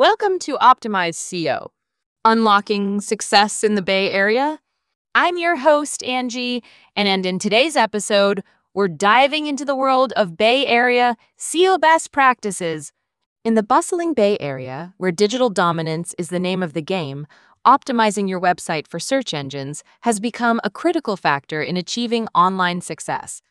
Welcome to Optimize SEO, unlocking success in the Bay Area. I'm your host, Angie, and in today's episode, we're diving into the world of Bay Area SEO best practices. In the bustling Bay Area, where digital dominance is the name of the game, optimizing your website for search engines has become a critical factor in achieving online success.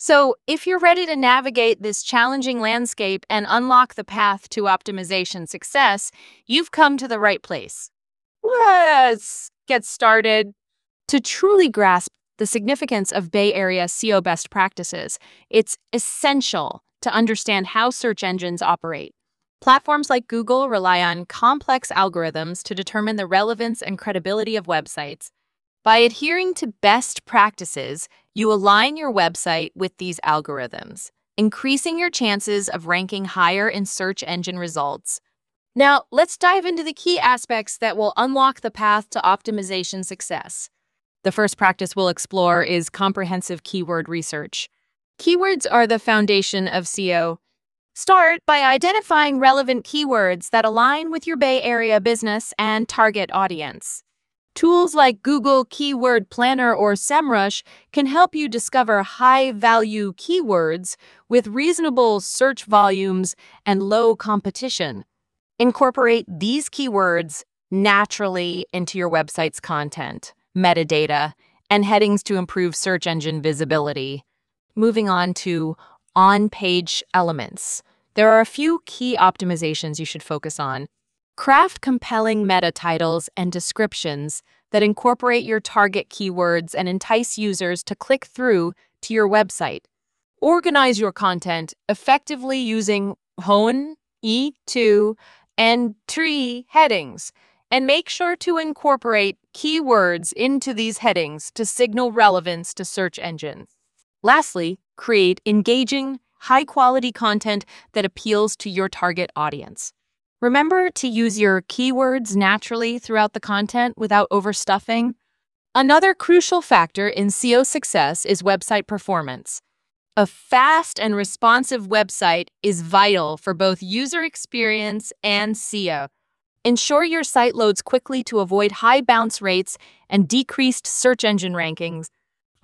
So, if you're ready to navigate this challenging landscape and unlock the path to optimization success, you've come to the right place. Let's get started. To truly grasp the significance of Bay Area SEO best practices, it's essential to understand how search engines operate. Platforms like Google rely on complex algorithms to determine the relevance and credibility of websites. By adhering to best practices, you align your website with these algorithms, increasing your chances of ranking higher in search engine results. Now, let's dive into the key aspects that will unlock the path to optimization success. The first practice we'll explore is comprehensive keyword research. Keywords are the foundation of SEO. Start by identifying relevant keywords that align with your Bay Area business and target audience. Tools like Google Keyword Planner or SEMrush can help you discover high-value keywords with reasonable search volumes and low competition. Incorporate these keywords naturally into your website's content, metadata, and headings to improve search engine visibility. Moving on to on-page elements. There are a few key optimizations you should focus on. Craft compelling meta titles and descriptions that incorporate your target keywords and entice users to click through to your website. Organize your content effectively using H1, H2, and H3 headings, and make sure to incorporate keywords into these headings to signal relevance to search engines. Lastly, create engaging, high quality content that appeals to your target audience. Remember to use your keywords naturally throughout the content without overstuffing. Another crucial factor in SEO success is website performance. A fast and responsive website is vital for both user experience and SEO. Ensure your site loads quickly to avoid high bounce rates and decreased search engine rankings.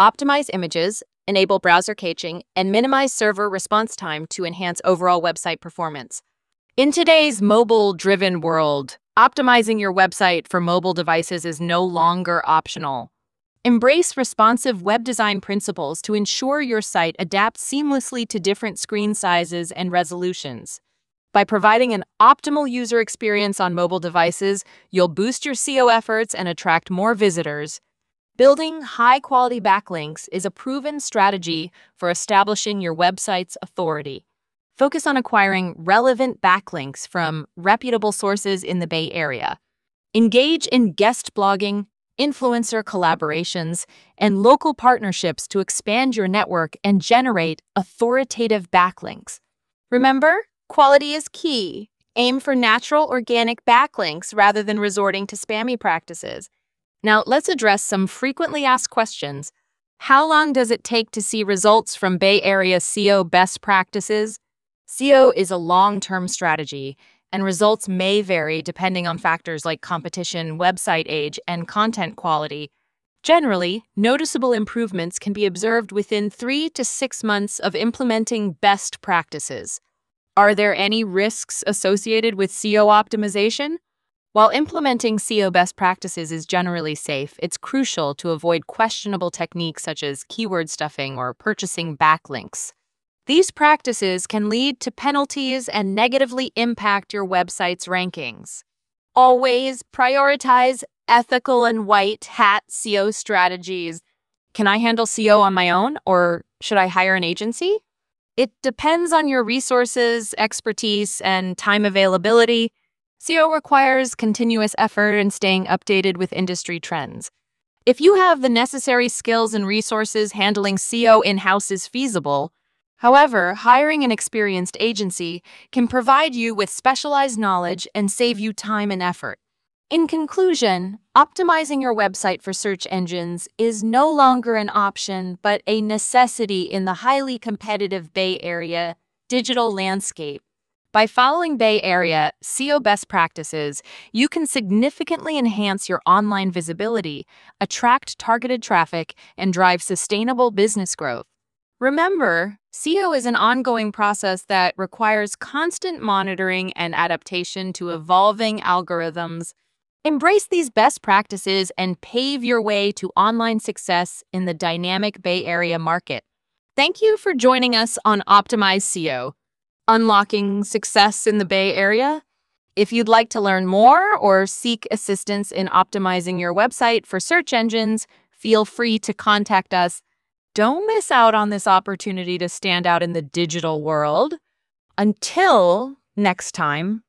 Optimize images, enable browser caching, and minimize server response time to enhance overall website performance. In today's mobile-driven world, optimizing your website for mobile devices is no longer optional. Embrace responsive web design principles to ensure your site adapts seamlessly to different screen sizes and resolutions. By providing an optimal user experience on mobile devices, you'll boost your SEO efforts and attract more visitors, Building high quality backlinks is a proven strategy for establishing your website's authority. Focus on acquiring relevant backlinks from reputable sources in the Bay Area. Engage in guest blogging, influencer collaborations, and local partnerships to expand your network and generate authoritative backlinks. Remember, quality is key. Aim for natural, organic backlinks rather than resorting to spammy practices. Now, let's address some frequently asked questions. How long does it take to see results from Bay Area SEO best practices? SEO is a long-term strategy, and results may vary depending on factors like competition, website age, and content quality. Generally, noticeable improvements can be observed within three to six months of implementing best practices. Are there any risks associated with SEO optimization? While implementing SEO best practices is generally safe, it's crucial to avoid questionable techniques such as keyword stuffing or purchasing backlinks. These practices can lead to penalties and negatively impact your website's rankings. Always prioritize ethical and white hat SEO strategies. Can I handle SEO on my own, or should I hire an agency? It depends on your resources, expertise, and time availability. SEO requires continuous effort and staying updated with industry trends. If you have the necessary skills and resources, handling SEO in-house is feasible. However, hiring an experienced agency can provide you with specialized knowledge and save you time and effort. In conclusion, optimizing your website for search engines is no longer an option, but a necessity in the highly competitive Bay Area digital landscape. By following Bay Area SEO best practices, you can significantly enhance your online visibility, attract targeted traffic, and drive sustainable business growth. Remember, SEO is an ongoing process that requires constant monitoring and adaptation to evolving algorithms. Embrace these best practices and pave your way to online success in the dynamic Bay Area market. Thank you for joining us on Optimize SEO unlocking success in the Bay Area. If you'd like to learn more or seek assistance in optimizing your website for search engines, feel free to contact us. Don't miss out on this opportunity to stand out in the digital world. Until next time.